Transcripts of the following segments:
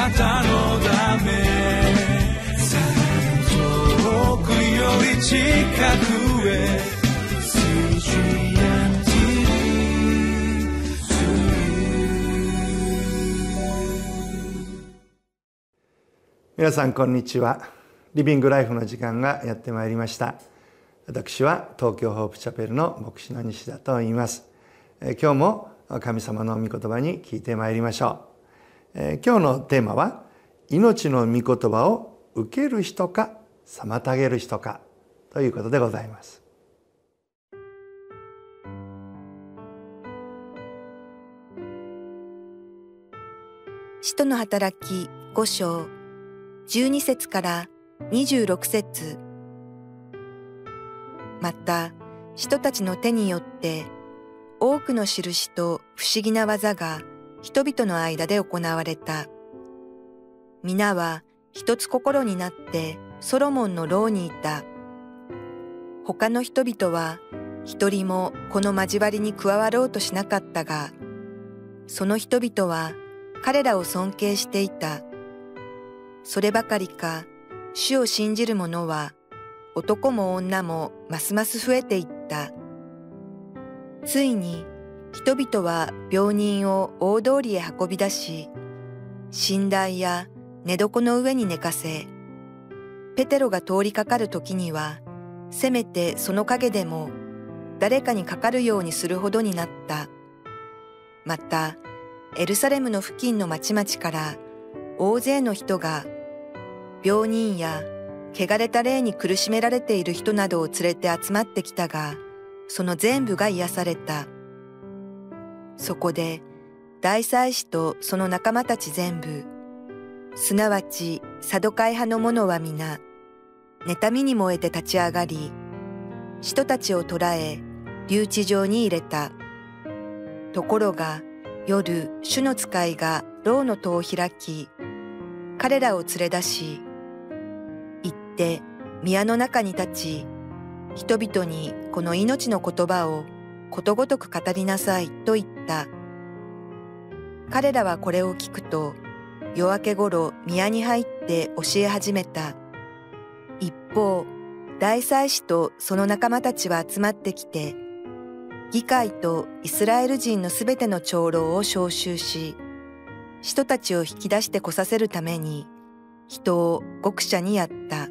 なたのため遠くより近くへ皆さんこんにちは。リビングライフの時間がやってまいりました。私は東京ホープチャペルの牧師の西田と言います。今日も神様の御言葉に聞いてまいりましょう。今日のテーマは命の御言葉を受ける人か妨げる人かということでございます。使徒の働き5章12節から26節。また人たちの手によって多くの印と不思議な技が人々の間で行われた。皆は一つ心になってソロモンの牢にいた。他の人々は一人もこの交わりに加わろうとしなかったが、その人々は彼らを尊敬していた。そればかりか、主を信じる者は、男も女もますます増えていった。ついに、人々は病人を大通りへ運び出し、寝台や寝床の上に寝かせ、ペテロが通りかかる時には、せめてその影でも誰かにかかるようにするほどになった。また、エルサレムの付近の町々から大勢の人が病人や汚れた霊に苦しめられている人などを連れて集まってきたが、その全部が癒された。そこで大祭司とその仲間たち全部、すなわちサドカイ派の者は皆、妬みに燃えて立ち上がり、人たちを捕らえ、留置場に入れた。ところが、夜、主の使いが牢の戸を開き、彼らを連れ出し、行って宮の中に立ち、人々にこの命の言葉をことごとく語りなさいと言った。彼らはこれを聞くと、夜明け頃宮に入って教え始めた。一方、大祭司とその仲間たちは集まってきて、議会とイスラエル人のすべての長老を召集し、人たちを引き出してこさせるために人を獄舎にやった。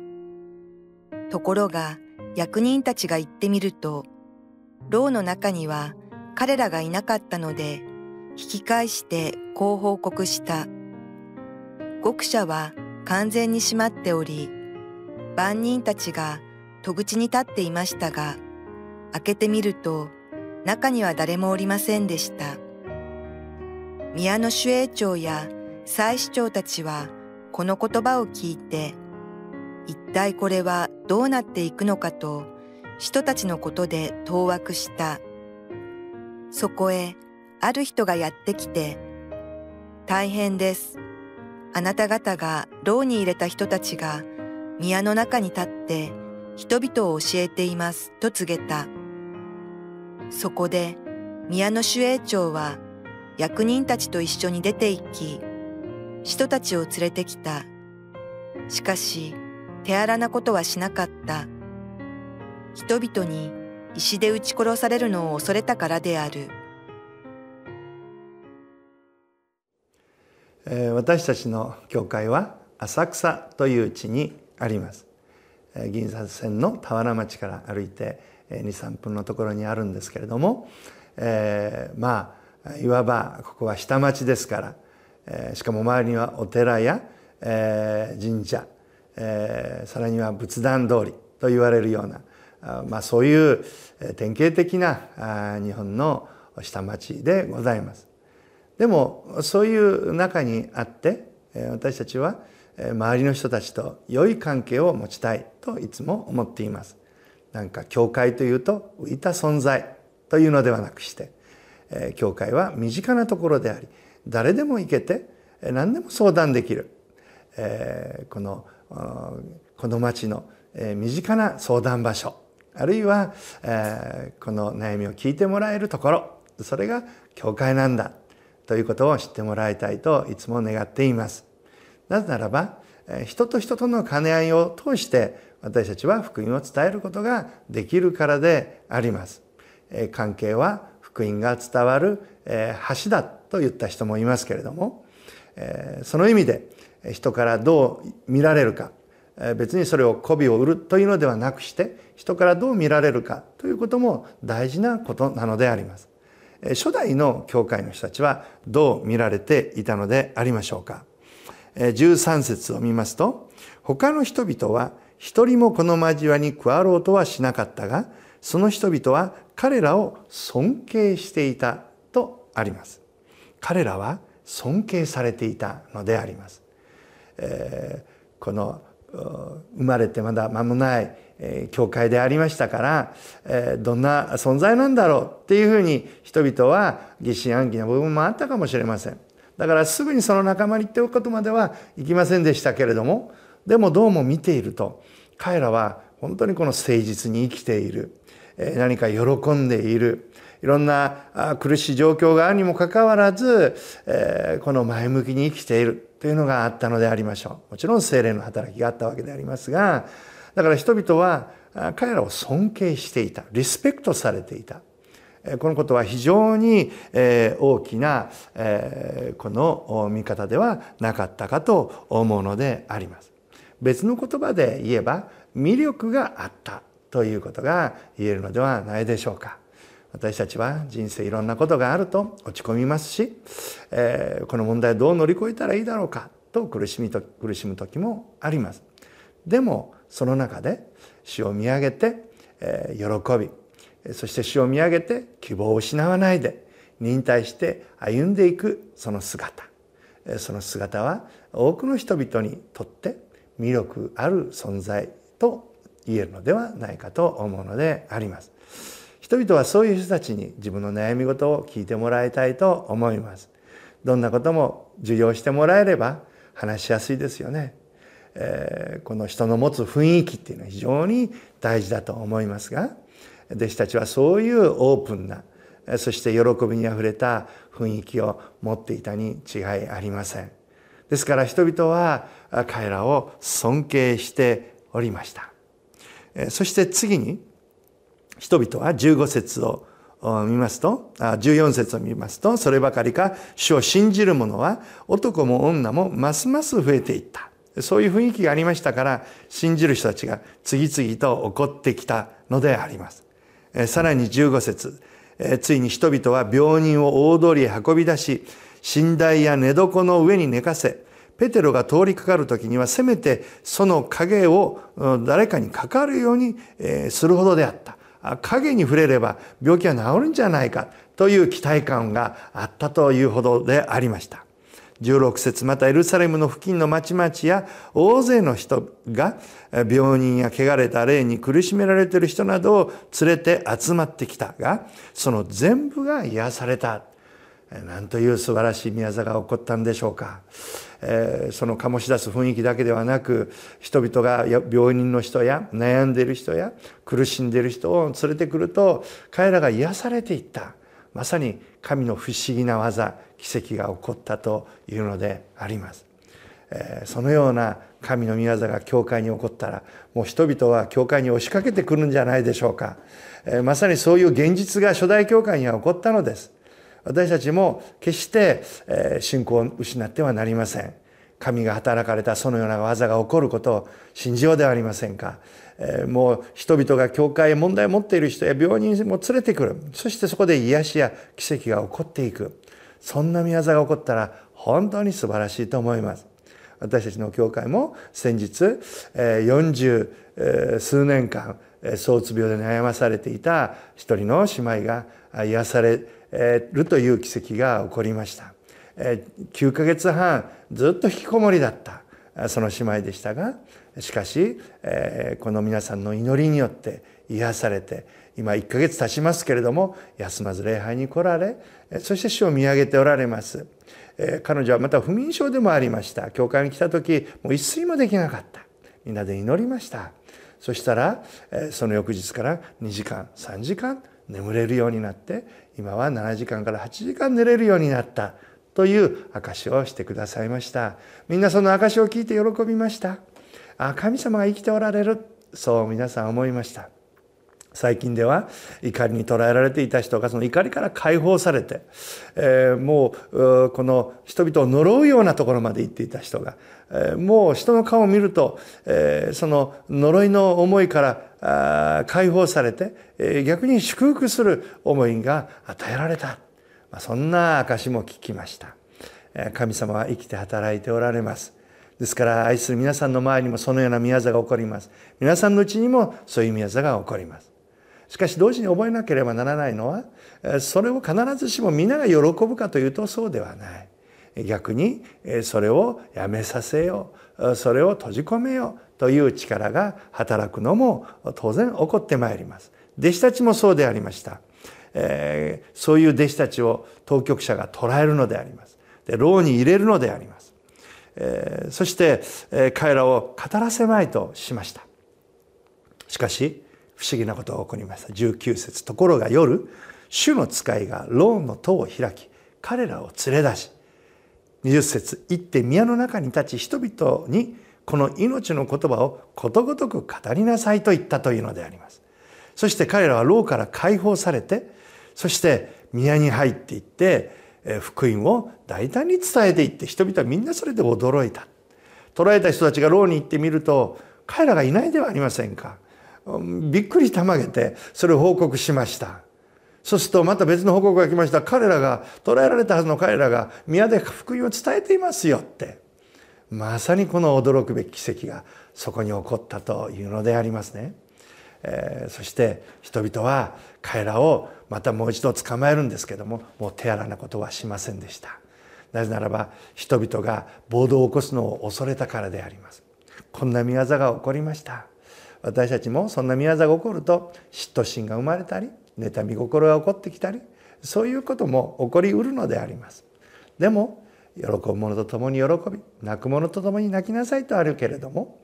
ところが役人たちが行ってみると牢の中には彼らがいなかったので引き返してこう報告した。獄舎は完全に閉まっており万人たちが戸口に立っていましたが開けてみると中には誰もおりませんでした。宮の守衛長や祭司長たちはこの言葉を聞いて、一体これはどうなっていくのかと人たちのことで当惑した。そこへある人がやってきて、大変です。あなた方が牢に入れた人たちが宮の中に立って人々を教えていますと告げた。そこで宮の守衛長は役人たちと一緒に出て行き、人たちを連れてきた。しかし、手荒なことはしなかった。人々に石で撃ち殺されるのを恐れたからである。私たちの教会は浅草という地にあります。銀座線の田原町から歩いて23分のところにあるんですけれども、えー、まあいわばここは下町ですから、えー、しかも周りにはお寺や、えー、神社、えー、さらには仏壇通りと言われるようなまあ、そういう典型的な日本の下町でございます。でもそういう中にあって私たちは周りの人たちと良い関係を持ちたいといつも思っています。なんか教会というと浮いた存在というのではなくしてえ教会は身近なところであり誰でも行けて何でも相談できる、えこのこの町の身近な相談場所あるいは、えこの悩みを聞いてもらえるところそれが教会なんだということを知ってもらいたいといつも願っています。なぜならば人と人との兼ね合いを通して私たちは福音を伝えることができるからであります。関係は福音が伝わる橋だと言った人もいますけれどもその意味で人からどう見られるか別にそれを媚びを売るというのではなくして人からどう見られるかということも大事なことなのであります。初代の教会の人たちはどう見られていたのでありましょうか。13節を見ますと他の人々は一人もこの交わりに加わろうとはしなかったがその人々は彼らを尊敬していたとあります。彼らは尊敬されていたのであります。えー、この生まれてまだ間もない教会でありましたからどんな存在なんだろうっていうふうに人々は疑心暗鬼な部分もあったかもしれません。だからすぐにその仲間に言っておくことまではいきませんでしたけれどもでもどうも見ていると彼らは本当にこの誠実に生きている。何か喜んでいる。いろんな苦しい状況があるにもかかわらずこの前向きに生きている。というのがあったのでありましょう。もちろん精霊の働きがあったわけでありますがだから人々は彼らを尊敬していた。リスペクトされていた。このことは非常に大きなこの見方ではなかったかと思うのであります。別の言葉で言えば魅力があったということが言えるのではないでしょうか。私たちは人生いろんなことがあると落ち込みますし、えー、この問題どう乗り越えたらいいだろうかと苦しみと苦しむ時もあります。でもその中で主を見上げて、えー、喜びそして主を見上げて希望を失わないで忍耐して歩んでいくその姿その姿は多くの人々にとって魅力ある存在と言えるのではないかと思うのであります。人々はそういう人たちに自分の悩み事を聞いてもらいたいと思います。どんなことも受容してもらえれば話しやすいですよね。えー、この人の持つ雰囲気っていうのは非常に大事だと思いますが弟子たちはそういうオープンなそして喜びにあふれた雰囲気を持っていたに違いありません。ですから人々は彼らを尊敬しておりました。そして次に人々は15節を見ますと、14節を見ますと、そればかりか、主を信じる者は男も女もますます増えていった。そういう雰囲気がありましたから、信じる人たちが次々と起こってきたのであります。さらに15節ついに人々は病人を大通りへ運び出し、寝台や寝床の上に寝かせ、ペテロが通りかかる時にはせめてその影を誰かにかかるようにするほどであった。影に触れれば病気は治るんじゃないかという期待感があったというほどでありました。16節またエルサレムの付近の町々や大勢の人が病人や汚れた霊に苦しめられている人などを連れて集まってきたがその全部が癒されたなんという素晴らしい宮座が起こったんでしょうか、えー、その醸し出す雰囲気だけではなく人々が病人の人や悩んでいる人や苦しんでいる人を連れてくると彼らが癒されていった。まさに神の不思議な技奇跡が起こったというのであります、えー、そのような神の御業が教会に起こったらもう人々は教会に押しかけてくるんじゃないでしょうか、えー、まさにそういう現実が初代教会には起こったのです。私たちも決して信仰を失ってはなりません。神が働かれたそのような技が起こることを信じようではありませんか。もう人々が教会へ問題を持っている人や病人も連れてくる。そしてそこで癒しや奇跡が起こっていく。そんな宮業が起こったら本当に素晴らしいと思います。私たちの教会も先日40数年間躁うつ病で悩まされていた一人の姉妹が癒されるという奇跡が起こりました。9ヶ月半ずっと引きこもりだったその姉妹でしたがしかしこの皆さんの祈りによって癒されて今1ヶ月経ちますけれども休まず礼拝に来られそして主を見上げておられます。彼女はまた不眠症でもありました。教会に来た時もう一睡もできなかった。みんなで祈りました。そしたらその翌日から2時間3時間眠れるようになって今は7時間から8時間寝れるようになったという証をしてくださいました。みんなその証を聞いて喜びました。あ神様が生きておられる。そう皆さん思いました。最近では怒りに捉えられていた人がその怒りから解放されて、えー、もうこの人々を呪うようなところまで行っていた人が、えー、もう人の顔を見ると、えー、その呪いの思いから解放されて、え逆に祝福する思いが与えられた、まあ、そんな証も聞きました。神様は生きて働いておられます。ですから愛する皆さんの周りにもそのような宮座が起こります。皆さんのうちにもそういう宮座が起こります。しかし同時に覚えなければならないのはそれを必ずしも皆が喜ぶかというとそうではない。逆にそれをやめさせようそれを閉じ込めようという力が働くのも当然起こってまいります。弟子たちもそうでありました、えー、そういう弟子たちを当局者が捉えるのであります。で牢に入れるのであります、えー、そして、えー、彼らを語らせまいとしました。しかし不思議なことが起こりました。19節。ところが夜主の使いがローンの塔を開き彼らを連れ出し20節行って宮の中に立ち人々にこの命の言葉をことごとく語りなさいと言ったというのであります。そして彼らは牢から解放されてそして宮に入っていって福音を大胆に伝えていって人々はみんなそれで驚いた。捕らえた人たちが牢に行ってみると彼らがいないではありませんか。びっくりたまげてそれを報告しました。そうするとまた別の報告が来ました。彼らが捕らえられたはずの彼らが宮で福音を伝えていますよって。まさにこの驚くべき奇跡がそこに起こったというのでありますね、えー、そして人々は彼らをまたもう一度捕まえるんですけどももう手荒なことはしませんでした。なぜならば人々が暴動を起こすのを恐れたからであります。こんな見業が起こりました。私たちもそんな宮座が起こると嫉妬心が生まれたり妬み心が起こってきたりそういうことも起こりうるのであります。でも喜ぶ者と共に喜び泣く者と共に泣きなさいとあるけれども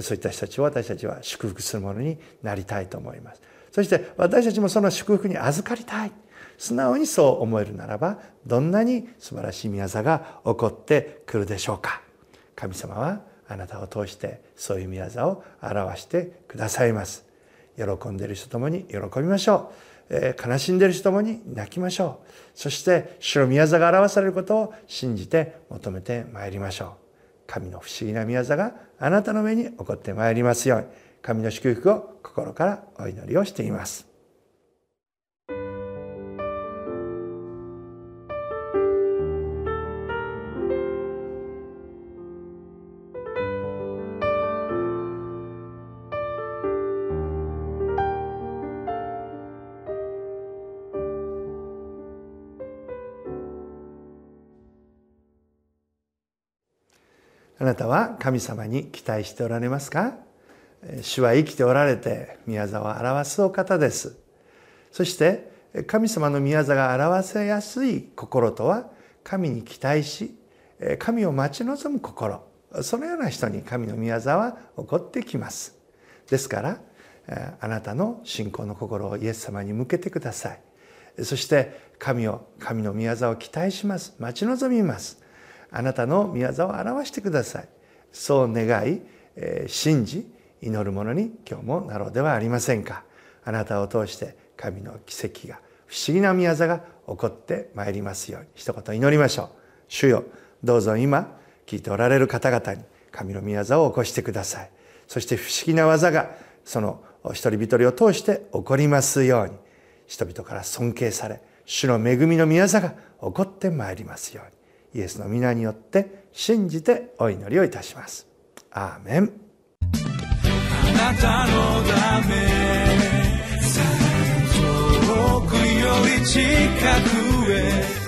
そういった人たちを私たちは祝福するものになりたいと思います。そして私たちもその祝福に預かりたい。素直にそう思えるならばどんなに素晴らしい宮座が起こってくるでしょうか。神様はあなたを通してそういう宮沢を表してくださいます。喜んでいる人ともに喜びましょう、えー、悲しんでいる人ともに泣きましょう。そして主の宮座が表されることを信じて求めてまいりましょう。神の不思議な宮座があなたの上に起こってまいりますように。神の祝福を心からお祈りをしています。あなたは神様に期待しておられますか？主は生きておられて宮沢を表すお方です。そして神様の宮座が表せやすい心とは神に期待し神を待ち望む心。そのような人に神の宮座は起こってきます。ですからあなたの信仰の心をイエス様に向けてください。そして神を神の宮座を期待します。待ち望みます。あなたの宮座を表してください。そう願い信じ祈る者に今日もなろうではありませんか。あなたを通して神の奇跡が不思議な宮座が起こってまいりますように。一言祈りましょう。主よどうぞ今聞いておられる方々に神の宮座を起こしてください。そして不思議な技がその一人一人を通して起こりますように。人々から尊敬され主の恵みの宮座が起こってまいりますように。イエスの皆によって信じてお祈りをいたします。アーメンあなたのため遠くより近くへ